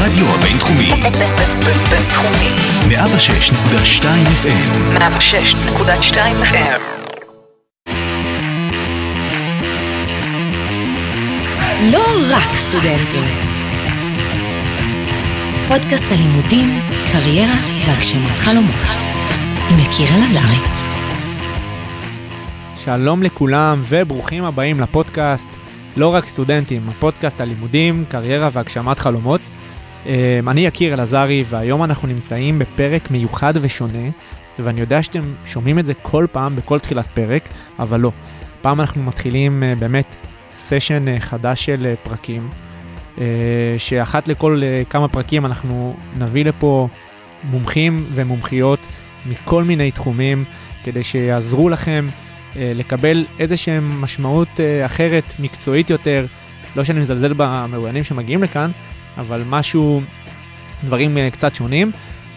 הרדיו הבינתחומי. בינתחומי. 106.2 FM. 106.2 FM. לא רק סטודנטים. פודקאסט הלימודים, קריירה והגשמת חלומות. עם יקיר אלעזרי. שלום לכולם וברוכים הבאים לפודקאסט לא רק סטודנטים, הפודקאסט הלימודים, קריירה והגשמת חלומות. אמ, אני יקיר אלעזרי והיום אנחנו נמצאים בפרק מיוחד ושונה, ואני יודע שאתם שומעים את זה כל פעם בכל תחילת פרק, אבל לא. פעם אנחנו מתחילים אה, באמת סשן אה, חדש של אה, פרקים, שאחת לכל כמה פרקים אנחנו נביא לפה מומחים ומומחיות מכל מיני תחומים, כדי שיעזרו לכם לקבל איזושהי משמעות אחרת, מקצועית יותר. לא שאני מזלזל במרואיינים שמגיעים לכאן, אבל משהו, דברים uh, קצת שונים.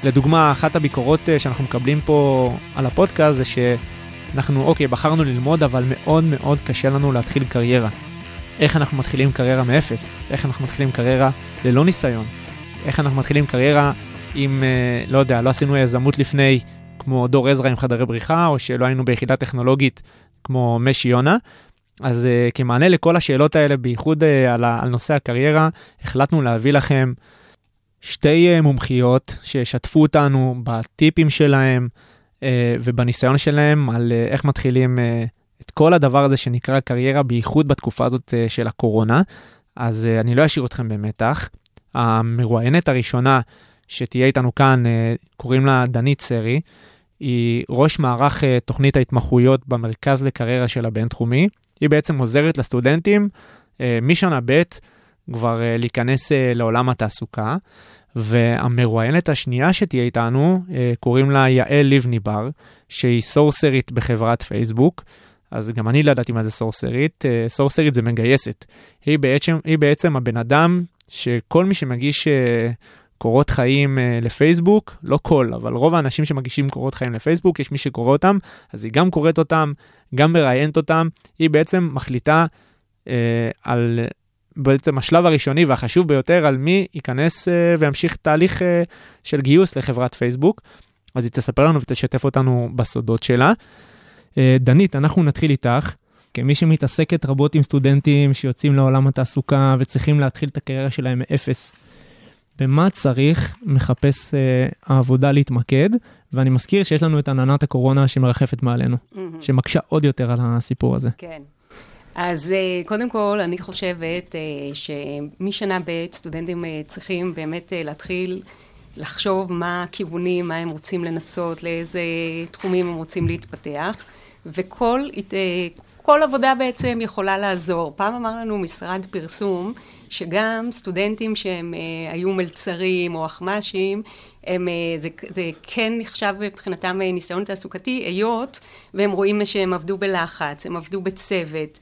לדוגמה, אחת הביקורות uh, שאנחנו מקבלים פה על הפודקאסט זה שאנחנו, אוקיי, בחרנו ללמוד, אבל מאוד מאוד קשה לנו להתחיל קריירה. איך אנחנו מתחילים קריירה מאפס? איך אנחנו מתחילים קריירה ללא ניסיון? איך אנחנו מתחילים קריירה אם, uh, לא יודע, לא עשינו יזמות לפני, כמו דור עזרא עם חדרי בריחה, או שלא היינו ביחידה טכנולוגית כמו משי יונה. אז uh, כמענה לכל השאלות האלה, בייחוד uh, על, על נושא הקריירה, החלטנו להביא לכם שתי uh, מומחיות שישתפו אותנו בטיפים שלהם uh, ובניסיון שלהם על uh, איך מתחילים uh, את כל הדבר הזה שנקרא קריירה, בייחוד בתקופה הזאת uh, של הקורונה. אז uh, אני לא אשאיר אתכם במתח. המרואיינת הראשונה שתהיה איתנו כאן, uh, קוראים לה דנית סרי. היא ראש מערך uh, תוכנית ההתמחויות במרכז לקריירה של הבינתחומי. היא בעצם עוזרת לסטודנטים אה, משנה ב' כבר אה, להיכנס אה, לעולם התעסוקה. והמרואיינת השנייה שתהיה איתנו, קוראים לה יעל לבני בר, שהיא סורסרית בחברת פייסבוק. אז גם אני לא ידעתי מה זה סורסרית. סורסרית זה מגייסת. היא בעצם, היא בעצם הבן אדם שכל מי שמגיש קורות חיים uh, לפייסבוק, לא כל, אבל רוב האנשים שמגישים קורות חיים לפייסבוק, יש מי שקורא אותם, אז היא גם קוראת אותם, גם מראיינת אותם, היא בעצם מחליטה uh, על בעצם השלב הראשוני והחשוב ביותר על מי ייכנס uh, וימשיך תהליך uh, של גיוס לחברת פייסבוק. אז היא תספר לנו ותשתף אותנו בסודות שלה. Uh, דנית, אנחנו נתחיל איתך. כמי שמתעסקת רבות עם סטודנטים שיוצאים לעולם התעסוקה וצריכים להתחיל את הקריירה שלהם מאפס, במה צריך מחפש אה, העבודה להתמקד, ואני מזכיר שיש לנו את עננת הקורונה שמרחפת מעלינו, mm-hmm. שמקשה עוד יותר על הסיפור הזה. כן. אז אה, קודם כל, אני חושבת אה, שמשנה ב' סטודנטים אה, צריכים באמת להתחיל לחשוב מה הכיוונים, מה הם רוצים לנסות, לאיזה תחומים הם רוצים להתפתח, וכל כל עבודה בעצם יכולה לעזור. פעם אמר לנו משרד פרסום, שגם סטודנטים שהם אה, היו מלצרים או אחמ"שים, הם, אה, זה, זה כן נחשב מבחינתם אה, ניסיון תעסוקתי, היות והם רואים שהם עבדו בלחץ, הם עבדו בצוות,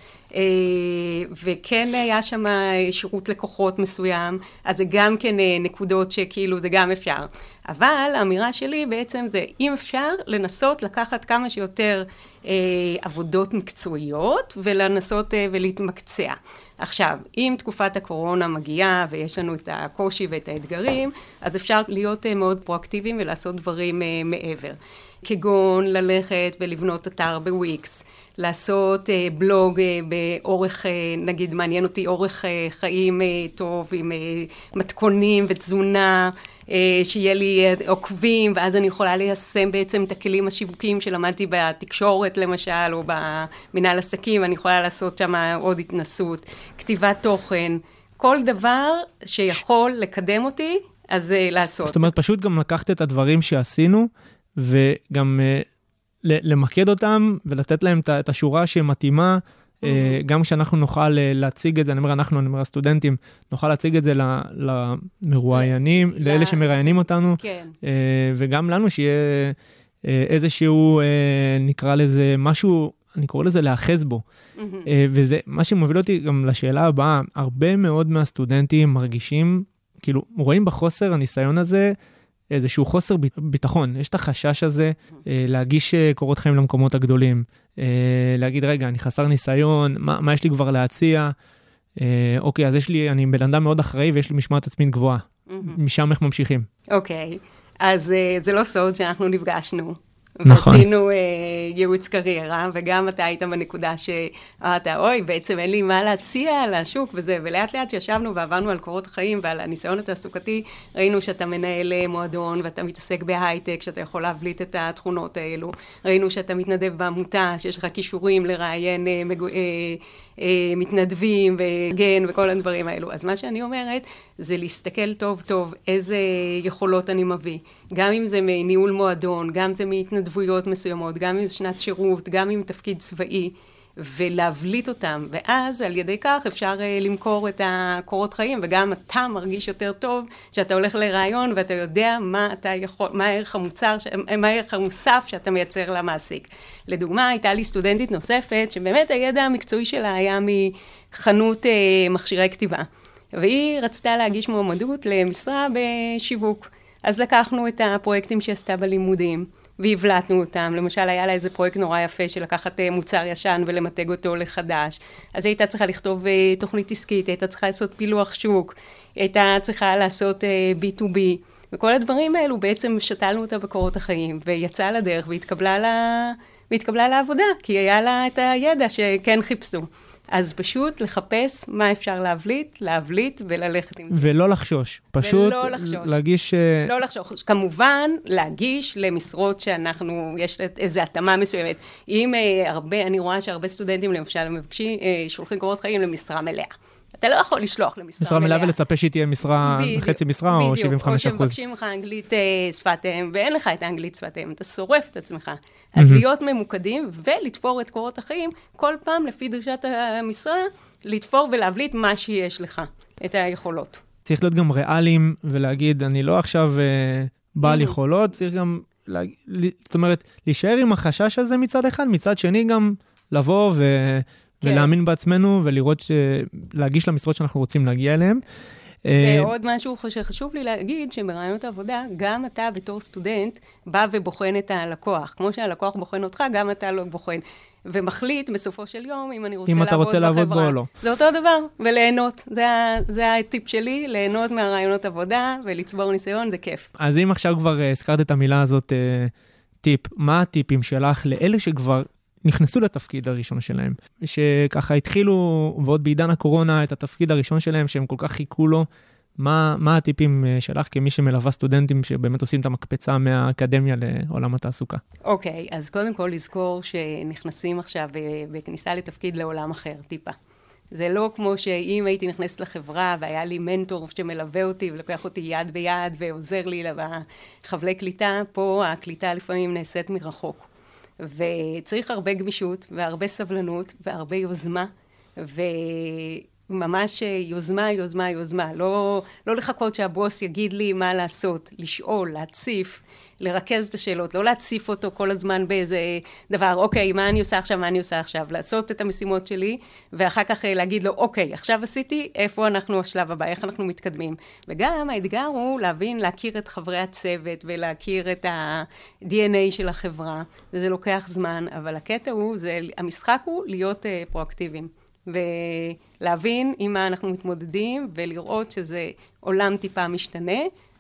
וכן היה שם שירות לקוחות מסוים, אז זה גם כן אה, נקודות שכאילו זה גם אפשר. אבל האמירה שלי בעצם זה אם אפשר לנסות לקחת כמה שיותר אה, עבודות מקצועיות ולנסות אה, ולהתמקצע. עכשיו, אם תקופת הקורונה מגיעה ויש לנו את הקושי ואת האתגרים, אז אפשר להיות אה, מאוד פרואקטיביים ולעשות דברים אה, מעבר. כגון ללכת ולבנות אתר בוויקס, לעשות אה, בלוג אה, באורך, אה, נגיד מעניין אותי אורך אה, חיים אה, טוב עם אה, מתכונים ותזונה, אה, שיהיה לי אה, עוקבים, ואז אני יכולה ליישם בעצם את הכלים השיווקיים שלמדתי בתקשורת למשל, או במנהל עסקים, אני יכולה לעשות שם עוד התנסות, כתיבת תוכן, כל דבר שיכול לקדם אותי, אז אה, לעשות. זאת אומרת, פשוט גם לקחת את הדברים שעשינו, וגם uh, למקד אותם ולתת להם את השורה שמתאימה, uh, גם כשאנחנו נוכל uh, להציג את זה, אני אומר אנחנו, אני אומר הסטודנטים, נוכל להציג את זה למרואיינים, לאלה שמראיינים אותנו, כן. uh, וגם לנו שיהיה uh, איזשהו, uh, נקרא לזה, משהו, אני קורא לזה להאחז בו. Mm-hmm. וזה מה שמוביל אותי גם לשאלה הבאה, הרבה מאוד מהסטודנטים מרגישים, כאילו, רואים בחוסר הניסיון הזה, איזשהו חוסר ביטחון, יש את החשש הזה אה, להגיש אה, קורות חיים למקומות הגדולים, אה, להגיד, רגע, אני חסר ניסיון, מה, מה יש לי כבר להציע? אוקיי, אז יש לי, אני בן אדם מאוד אחראי ויש לי משמעת עצמית גבוהה. משם איך ממשיכים. אוקיי, אז זה לא סוד שאנחנו נפגשנו. נכון. ועשינו אה, ייעוץ קריירה, וגם אתה היית בנקודה שאמרת, אוי, בעצם אין לי מה להציע לשוק וזה, ולאט לאט שישבנו ועברנו על קורות החיים ועל הניסיון התעסוקתי, ראינו שאתה מנהל אה, מועדון ואתה מתעסק בהייטק, שאתה יכול להבליט את התכונות האלו, ראינו שאתה מתנדב בעמותה, שיש לך כישורים לראיין אה, מגו... אה, מתנדבים וגן וכל הדברים האלו. אז מה שאני אומרת זה להסתכל טוב טוב איזה יכולות אני מביא. גם אם זה מניהול מועדון, גם זה מהתנדבויות מסוימות, גם אם זה שנת שירות, גם אם תפקיד צבאי. ולהבליט אותם, ואז על ידי כך אפשר uh, למכור את הקורות חיים, וגם אתה מרגיש יותר טוב שאתה הולך לרעיון ואתה יודע מה אתה יכול, מה הערך המוצר, מה הערך המוסף שאתה מייצר למעסיק. לדוגמה, הייתה לי סטודנטית נוספת, שבאמת הידע המקצועי שלה היה מחנות uh, מכשירי כתיבה, והיא רצתה להגיש מועמדות למשרה בשיווק. אז לקחנו את הפרויקטים שהיא עשתה בלימודים. והבלטנו אותם. למשל, היה לה איזה פרויקט נורא יפה של לקחת אה, מוצר ישן ולמתג אותו לחדש. אז היא הייתה צריכה לכתוב אה, תוכנית עסקית, היא הייתה צריכה לעשות פילוח שוק, היא הייתה צריכה לעשות B2B. אה, וכל הדברים האלו בעצם שתלנו אותה בקורות החיים, ויצאה לדרך והתקבלה, לה, והתקבלה לעבודה, כי היה לה את הידע שכן חיפשו. אז פשוט לחפש מה אפשר להבליט, להבליט וללכת עם זה. ולא לחשוש, פשוט ולא לחשוש. להגיש... לא לחשוש. כמובן, להגיש למשרות שאנחנו, יש איזו התאמה מסוימת. אם אה, הרבה, אני רואה שהרבה סטודנטים, למשל, מבקשים, אה, שולחים קורות חיים למשרה מלאה. אתה לא יכול לשלוח למשרה משרה מלאה. מלאה ולצפה שהיא תהיה משרה, בדיוק, חצי משרה או 75 בדיוק, או אחוז. שמבקשים ממך אנגלית אה, שפת אם, ואין לך את האנגלית שפת אם, אתה שורף את עצמך. אז להיות ממוקדים ולתפור את קורות החיים, כל פעם לפי דרישת המשרה, לתפור ולהבליט מה שיש לך, את היכולות. צריך להיות גם ריאליים ולהגיד, אני לא עכשיו אה, בעל Mhm. יכולות, צריך גם, להג... ל- זאת אומרת, להישאר עם החשש הזה מצד אחד, מצד שני גם לבוא ו... כן. ולהאמין בעצמנו ולראות, ש... להגיש למשרות שאנחנו רוצים להגיע אליהן. אה, ועוד משהו שחשוב לי להגיד, שברעיונות העבודה, גם אתה בתור סטודנט בא ובוחן את הלקוח. כמו שהלקוח בוחן אותך, גם אתה לא בוחן. ומחליט בסופו של יום אם אני רוצה אם לעבוד אתה בחברה. רוצה לעבוד בו או לא. זה אותו דבר, וליהנות. זה, זה הטיפ שלי, ליהנות מהרעיונות עבודה ולצבור ניסיון, זה כיף. אז אם עכשיו כבר אה, הזכרת את המילה הזאת, אה, טיפ, מה הטיפים שלך לאלה שכבר נכנסו לתפקיד הראשון שלהם, שככה התחילו, ועוד בעידן הקורונה, את התפקיד הראשון שלהם, שהם כל כך חיכו לו, מה, מה הטיפים אה, שלך כמי שמלווה סטודנטים שבאמת עושים את המקפצה מהאקדמיה לעולם התעסוקה? אוקיי, אז קודם כל לזכור שנכנסים עכשיו ב- בכניסה לתפקיד לעולם אחר, טיפה. זה לא כמו שאם הייתי נכנסת לחברה והיה לי מנטור שמלווה אותי ולוקח אותי יד ביד ועוזר לי בחבלי קליטה, פה הקליטה לפעמים נעשית מרחוק. וצריך הרבה גמישות והרבה סבלנות והרבה יוזמה, וממש יוזמה, יוזמה, יוזמה. לא, לא לחכות שהבוס יגיד לי מה לעשות, לשאול, להציף, לרכז את השאלות, לא להציף אותו כל הזמן באיזה דבר, אוקיי, מה אני עושה עכשיו, מה אני עושה עכשיו, לעשות את המשימות שלי, ואחר כך אה, להגיד לו, אוקיי, עכשיו עשיתי, איפה אנחנו השלב הבא, איך אנחנו מתקדמים. וגם האתגר הוא להבין, להכיר את חברי הצוות ולהכיר את ה-DNA של החברה, וזה לוקח זמן, אבל הקטע הוא, זה, המשחק הוא להיות אה, פרואקטיביים. ולהבין עם מה אנחנו מתמודדים, ולראות שזה עולם טיפה משתנה,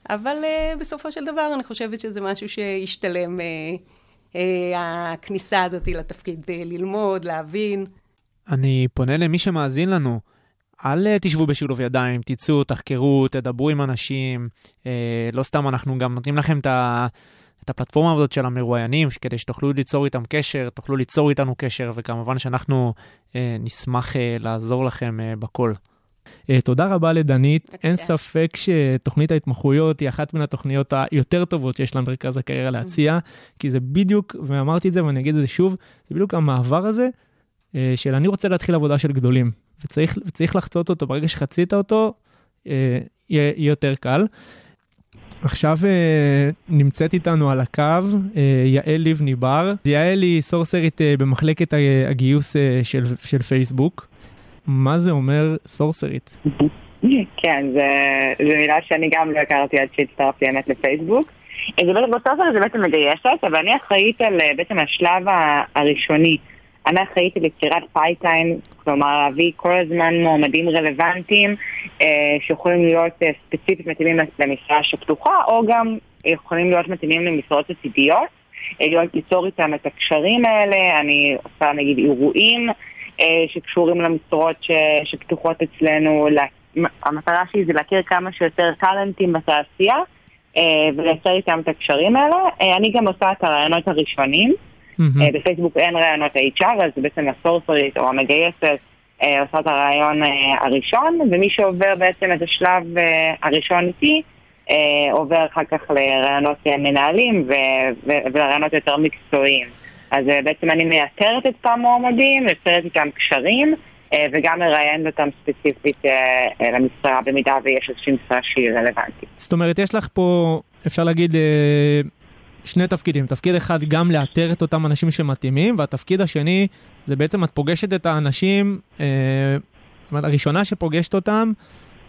אבל uh, בסופו של דבר אני חושבת שזה משהו שישתלם, uh, uh, הכניסה הזאת לתפקיד, uh, ללמוד, להבין. אני פונה למי שמאזין לנו, אל אה, תשבו בשילוב ידיים, תצאו, תחקרו, תדברו עם אנשים. אה, לא סתם, אנחנו גם נותנים לכם את, ה, את הפלטפורמה הזאת של המרואיינים, כדי שתוכלו ליצור איתם קשר, תוכלו ליצור איתנו קשר, וכמובן שאנחנו אה, נשמח אה, לעזור לכם אה, בכל. אה, תודה רבה לדנית. בבקשה. אין ספק שתוכנית ההתמחויות היא אחת מן התוכניות היותר טובות שיש למרכז הקריירה להציע, כי זה בדיוק, ואמרתי את זה ואני אגיד את זה שוב, זה בדיוק המעבר הזה אה, של אני רוצה להתחיל עבודה של גדולים, וצריך, וצריך לחצות אותו, ברגע שחצית אותו, אה, יהיה יותר קל. עכשיו אה, נמצאת איתנו על הקו אה, יעל לבני בר. יעל היא סורסרית אה, במחלקת הגיוס של, של פייסבוק. מה זה אומר סורסרית? כן, זו מילה שאני גם לא הכרתי עד שהצטרפתי האמת לפייסבוק. זה בעצם, זה בעצם מגייסת, אבל אני אחראית על בעצם השלב הראשוני. אני אחראית על יצירת pipeline, כלומר להביא כל הזמן מועמדים רלוונטיים אה, שיכולים להיות אה, ספציפית מתאימים למשרה שפתוחה, או גם יכולים להיות מתאימים למשרות עתידיות, אה, ליצור איתם את הקשרים האלה, אני עושה נגיד אירועים אה, שקשורים למשרות ש, שפתוחות אצלנו, לה, המטרה שלי זה להכיר כמה שיותר טאלנטים בתעשייה אה, ולייצר איתם את הקשרים האלה. אה, אני גם עושה את הרעיונות הראשונים. מהמם. אה, בפייסבוק אין רעיונות HR, אז בעצם הסורסרית או המגייסת אה, עושה את הרעיון אה, הראשון, ומי שעובר בעצם את השלב הראשון איתי, עובר אחר כך לרעיונות מנהלים ו- ו- ולרעיונות יותר מקצועיים. אז בעצם אני מאתרת את אותם מועמדים, יוצרת איתם קשרים, וגם מראיינת אותם ספציפית למשרה, במידה ויש איזושהי משרה שהיא רלוונטית. זאת אומרת, יש לך פה, אפשר להגיד, שני תפקידים. תפקיד אחד, גם לאתר את אותם אנשים שמתאימים, והתפקיד השני, זה בעצם את פוגשת את האנשים, אה, זאת אומרת, הראשונה שפוגשת אותם,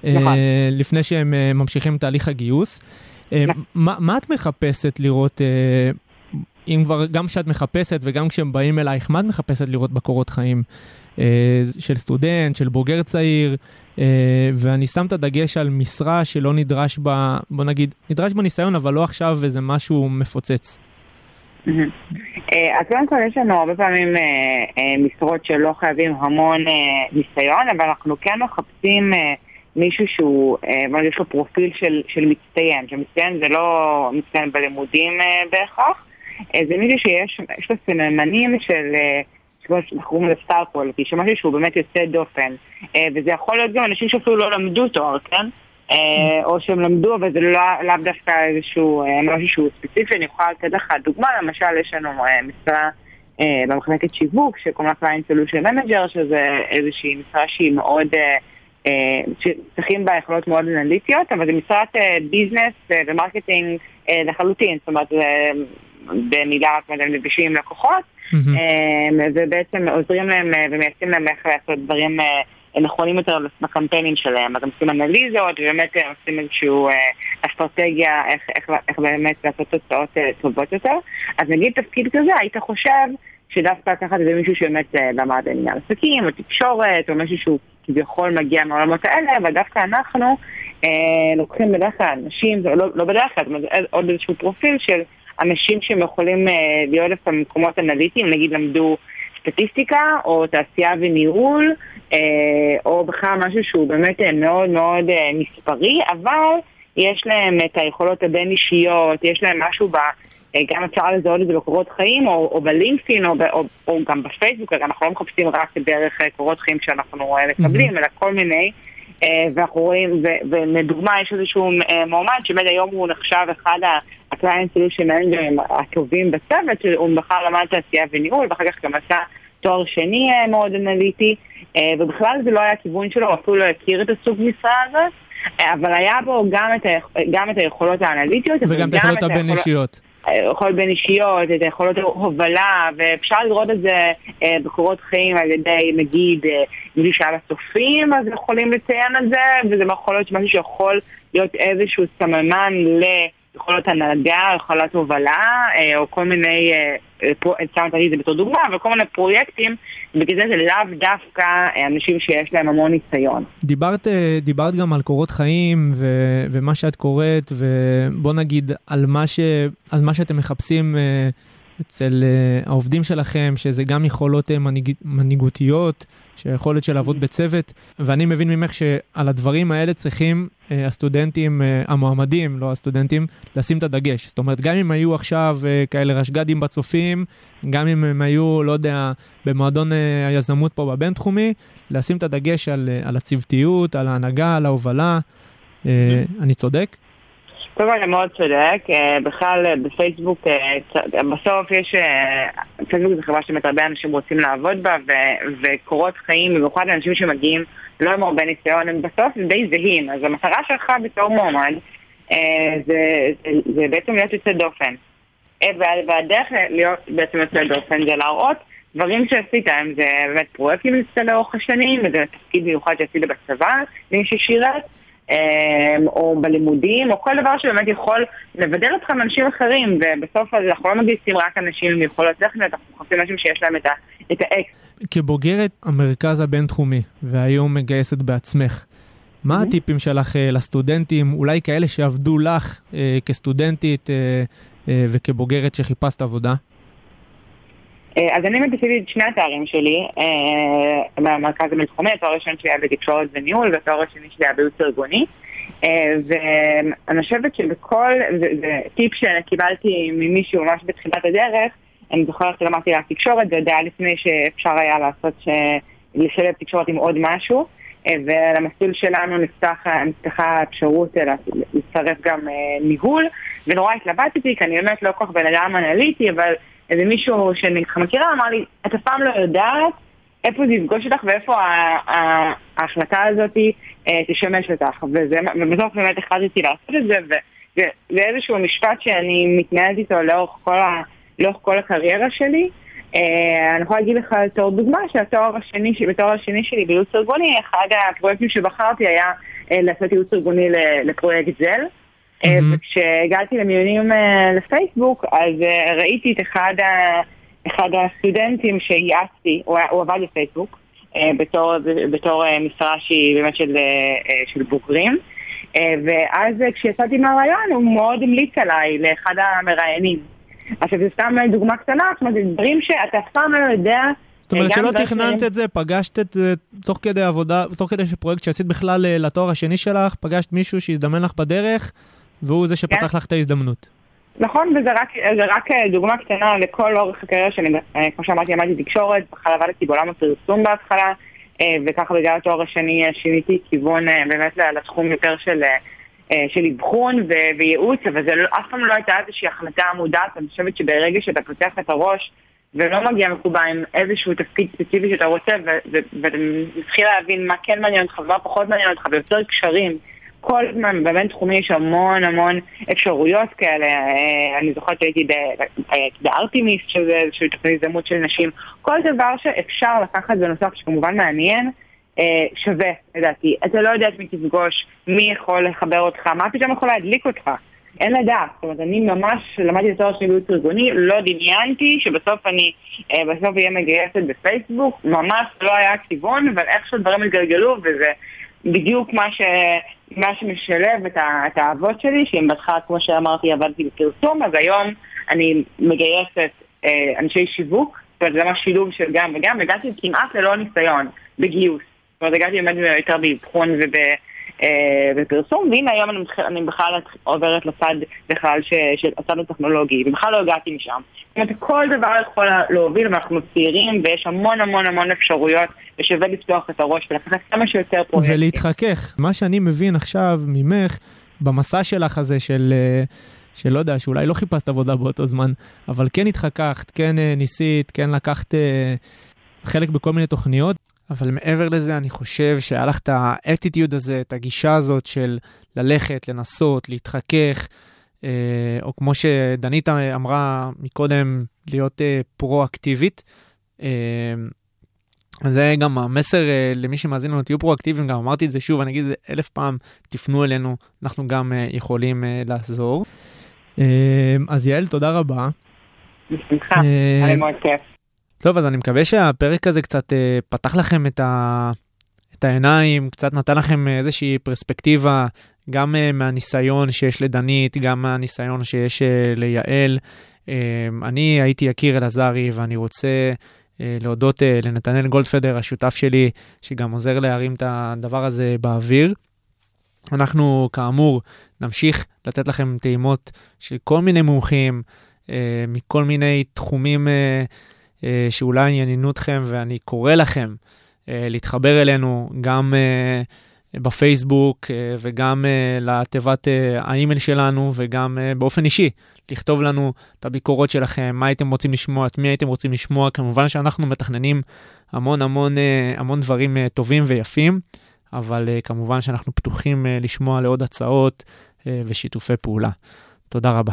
אה, נכון. לפני שהם אה, ממשיכים את תהליך הגיוס. אה, נכון. מה, מה את מחפשת לראות, אה, אם כבר, גם כשאת מחפשת וגם כשהם באים אלייך, מה את מחפשת לראות בקורות חיים? אה, של סטודנט, של בוגר צעיר, אה, ואני שם את הדגש על משרה שלא נדרש בה, בוא נגיד, נדרש בה ניסיון, אבל לא עכשיו איזה משהו מפוצץ. אה, אז קודם כל יש לנו הרבה פעמים משרות שלא חייבים המון ניסיון, אבל אנחנו כן מחפשים מישהו שהוא, בוא נגיד, יש לו פרופיל של, של מצטיין, שמצטיין זה לא מצטיין בלימודים בהכרח, זה מישהו שיש יש לו סממנים של, אה, כמו שאנחנו קוראים לזה סטאר קוולטי, שמשהו שהוא באמת יוצא דופן, אה, וזה יכול להיות גם אנשים שאפילו לא למדו תואר, כן? אה, או שהם למדו, אבל זה לא- לאו דווקא איזשהו אה, משהו שהוא ספציפי. אני יכולה לתת לך דוגמה, למשל יש לנו אה, משרה אה, במחלקת שיווק שקוראים לה Client Solution Manager, שזה איזושהי משרה שהיא מאוד, אה, אה, שצריכים בה יכולות מאוד אנליטיות, אבל זו משרת אה, business אה, ו marketing אה, לחלוטין, זאת אומרת, זה, במילה הם נפגשים עם לקוחות. אה, ובעצם עוזרים להם אה, ומייעצים להם איך לעשות דברים אה, נכונים יותר בקמפיינים שלהם. אז הם עושים אנליזות, ובאמת אה, עושים איזושהי אסטרטגיה איך, איך, איך באמת לעשות תוצאות טובות יותר. אז נגיד תפקיד כזה, היית חושב שדווקא לקחת איזה מישהו שבאמת למד עניין עסקים, או תקשורת, או מישהו שהוא כביכול מגיע מהעולמות האלה, אבל דווקא אנחנו אה, לוקחים בדרך כלל אנשים, לא, לא בדרך כלל, עוד איזשהו פרופיל של אנשים שהם יכולים אה, להיות דווקא במקומות אנליטיים, נגיד למדו סטטיסטיקה, או תעשייה וניהול, אה, או בכלל משהו שהוא באמת אה, מאוד מאוד מספרי, אבל יש להם את היכולות הבין-אישיות, יש להם משהו ב... גם אפשר לזהות את זה בקורות חיים, או, או בלינקדאין, או, או, או גם בפייסבוק, אנחנו לא מחפשים רק דרך קורות חיים שאנחנו מקבלים, אלא כל מיני. אה, ואנחנו רואים, ולדוגמה יש איזשהו אה, מועמד שבאמת היום הוא נחשב אחד ה-client solution managers הטובים בצוות, שהוא בכלל למד תעשייה וניהול, ואחר כך גם עשה תואר שני אה, מאוד אנליטי, ובכלל זה לא היה הכיוון שלו, הוא אפילו לא הכיר את הסוג משרה הזאת, אבל היה בו גם את, ה- גם את היכולות האנליטיות, וגם את היכולות היכולות- הבין-אישיות. יכולות בין אישיות, את היכולות הובלה, ואפשר לראות את זה אה, בקורות חיים על ידי, נגיד, אה, מישהו שהיה בצופים, אז יכולים לציין את זה, וזה יכול להיות משהו שיכול להיות איזשהו סממן ליכולות הנהגה, יכולות הובלה, אה, או כל מיני, סתם נתתי את זה בתור דוגמה, אבל כל מיני פרויקטים, בגלל זה זה לאו דווקא אה, אנשים שיש להם המון ניסיון. דיברת, אה, דיברת גם על קורות חיים ו, ומה שאת קוראת, ובוא נגיד על מה, ש, על מה שאתם מחפשים אה, אצל העובדים שלכם, שזה גם יכולות מנהיג, מנהיגותיות, שהיכולת של לעבוד בצוות, ואני מבין ממך שעל הדברים האלה צריכים אה, הסטודנטים, אה, המועמדים, לא הסטודנטים, לשים את הדגש. זאת אומרת, גם אם היו עכשיו אה, כאלה רשג"דים בצופים, גם אם הם היו, לא יודע, במועדון אה, היזמות פה בבינתחומי, לשים את הדגש על, אה, על הצוותיות, על ההנהגה, על ההובלה. אה, אני צודק? קודם כל, אתה מאוד צודק. אה, בכלל, אה, בפייסבוק, אה, בסוף יש... פייסבוק זו חברה שבאמת הרבה אנשים רוצים לעבוד בה, ו- וקורות חיים, במיוחד אנשים שמגיעים לא עם הרבה ניסיון, הם בסוף די זהים. אז המטרה שלך בתור מועמד זה, זה, זה בעצם להיות יוצא דופן. וה- והדרך להיות בעצם יוצא דופן זה להראות דברים שעשית, אם זה באמת פרויקטים שעשית לאורך השנים, וזה תפקיד מיוחד שעשית בצבא, מי ששירת. אמ, או בלימודים, או כל דבר שבאמת יכול לבדל אותך מאנשים אחרים, ובסוף אנחנו לא מגייסים רק אנשים עם יכולות טכניות, אנחנו מחפשים אנשים שיש להם את את האקס. כבוגרת המרכז הבינתחומי, והיום מגייסת בעצמך, מה Mhm. הטיפים שלך אה, לסטודנטים, אולי כאלה שעבדו לך אה, כסטודנטית אה, אה, וכבוגרת שחיפשת עבודה? אה, אז אני עשיתי את שני התארים שלי אה, במרכז הבינתחומי, התואר הראשון שלי היה בתקשורת וניהול, והתואר השני שלי היה בייעוץ ארגוני. אה, ואני חושבת שבכל, זה, טיפ שקיבלתי ממישהו ממש בתחילת הדרך, אני זוכרת שלמדתי רק תקשורת, זה עוד היה לפני שאפשר היה לעשות. לשלב תקשורת עם עוד משהו, ולמסלול שלנו נפתח, נפתחה אפשרות להצטרף גם ניהול, ונורא התלבטתי, כי אני באמת לא כל כך בן אדם אנליטי, אבל איזה מישהו שאני ככה מכירה אמר לי, את אף פעם לא יודעת איפה זה יפגוש אותך ואיפה ההחלטה הזאת אה, תשמש אותך. ובסוף באמת החלטתי לעשות את זה, וזה זה איזשהו משפט שאני מתנהלת איתו לאורך כל, ה, לאורך כל הקריירה שלי. אה, אני יכולה להגיד לך בתור דוגמה שהתואר השני, בתואר השני שלי בייעוץ ארגוני, אחד הפרויקטים שבחרתי היה אה, לעשות ייעוץ ארגוני לפרויקט זל. מהמם. וכשהגעתי למיונים אה, לפייסבוק, אז אה, ראיתי את אחד, ה, אחד הסטודנטים שייעצתי, הוא, הוא עבד בפייסבוק, בתור, בתור משרה שהיא באמת של, של בוגרים. ואז כשיצאתי מהרעיון הוא מאוד המליץ עליי לאחד המראיינים. עכשיו זו סתם דוגמה קטנה, זאת אומרת, זה דברים שאתה אף פעם לא יודע. זאת אומרת שלא תכננת. את זה, פגשת את זה תוך כדי עבודה, תוך כדי שפרויקט שעשית בכלל לתואר השני שלך, פגשת מישהו שהזדמן לך בדרך, והוא זה שפתח כן. לך את ההזדמנות. נכון, וזה רק, רק אה, דוגמה קטנה לכל אורך הקריירה שלי. אה, כמו שאמרתי, למדתי תקשורת, בכלל עבדתי בעולם הפרסום בהתחלה, אה, וככה בגלל התואר השני שיניתי כיוון באמת לתחום יותר של, של אבחון ו- וייעוץ, אבל זה לא, אף פעם לא הייתה איזושהי החלטה מודעת. אני חושבת שברגע שאתה פותח את הראש ולא מגיע מקובע עם איזשהו תפקיד ספציפי שאתה רוצה, ואתה מתחיל להבין מה כן מעניין אותך ומה פחות מעניין אותך, ויוצר קשרים. כל הזמן בבינתחומי יש המון המון אפשרויות כאלה. אה, אני זוכרת שהייתי ב- אה, בארטימיס, שזה איזושהי תוכנית הזדמנות של נשים. כל דבר שאפשר לקחת בנוסף, שכמובן מעניין, אה, שווה, לדעתי. אתה לא יודע את מי תפגוש, מי יכול לחבר אותך, מה פתאום יכול להדליק אותך. אין לדעת, זאת אומרת, אני ממש למדתי את התואר שלי בייעוץ ארגוני, לא דמיינתי שבסוף אני, אה, בסוף אהיה מגייסת בפייסבוק, ממש לא היה כיוון, אבל איכשהו דברים התגלגלו, וזה בדיוק מה, ש, מה שמשלב את, ה, את האהבות שלי, שאם בהתחלה, כמו שאמרתי, עבדתי בפרסום, אז היום אני מגייסת אה, אנשי שיווק, זאת אומרת, זה ממש שילוב של גם וגם, והגעתי כמעט ללא ניסיון בגיוס. זאת אומרת, הגעתי באמת יותר באבחון וב... אה, בפרסום, והנה היום אני, מתח- אני בכלל עוברת לצד בכלל ש- של הצד הטכנולוגי, ובכלל לא הגעתי משם. זאת אומרת, כל דבר יכול להוביל, ואנחנו צעירים, ויש המון המון המון אפשרויות, ושווה לפתוח את הראש ולקחת כמה שיותר פרויקטים. ולהתחכך. מה שאני מבין עכשיו ממך, במסע שלך הזה של, אה, שלא יודע, שאולי לא חיפשת עבודה באותו זמן, אבל כן התחככת, כן אה, ניסית, כן לקחת אה, חלק בכל מיני תוכניות, אבל מעבר לזה, אני חושב שהיה לך את האטיטיוד הזה, את הגישה הזאת של ללכת, לנסות, להתחכך, אה, או כמו שדנית אמרה מקודם, להיות אה, פרואקטיבית. אה, זה גם המסר אה, למי שמאזין לנו, תהיו פרואקטיביים, גם אמרתי את זה שוב, אני אגיד את זה אלף פעם, תפנו אלינו, אנחנו גם אה, יכולים אה, לעזור. אה, אז יעל, תודה רבה. בשמחה, אה, היה לי מאוד כיף. טוב, אז אני מקווה שהפרק הזה קצת אה, פתח לכם את, ה... את העיניים, קצת נתן לכם אה, איזושהי פרספקטיבה, גם אה, מהניסיון שיש לדנית, גם מהניסיון שיש אה, ליעל. אה, אני הייתי יקיר אלעזרי, ואני רוצה אה, להודות אה, לנתנאל גולדפדר, השותף שלי, שגם עוזר להרים את הדבר הזה באוויר. אנחנו כאמור נמשיך לתת לכם טעימות של כל מיני מומחים, אה, מכל מיני תחומים אה, שאולי יעניינו אתכם, ואני קורא לכם אה, להתחבר אלינו גם אה, בפייסבוק אה, וגם אה, לתיבת אה, האימייל שלנו, וגם אה, באופן אישי, לכתוב לנו את הביקורות שלכם, מה הייתם רוצים לשמוע, את מי הייתם רוצים לשמוע. כמובן שאנחנו מתכננים המון המון אה, המון דברים אה, טובים ויפים, אבל אה, כמובן שאנחנו פתוחים אה, לשמוע לעוד הצעות אה, ושיתופי פעולה. תודה רבה.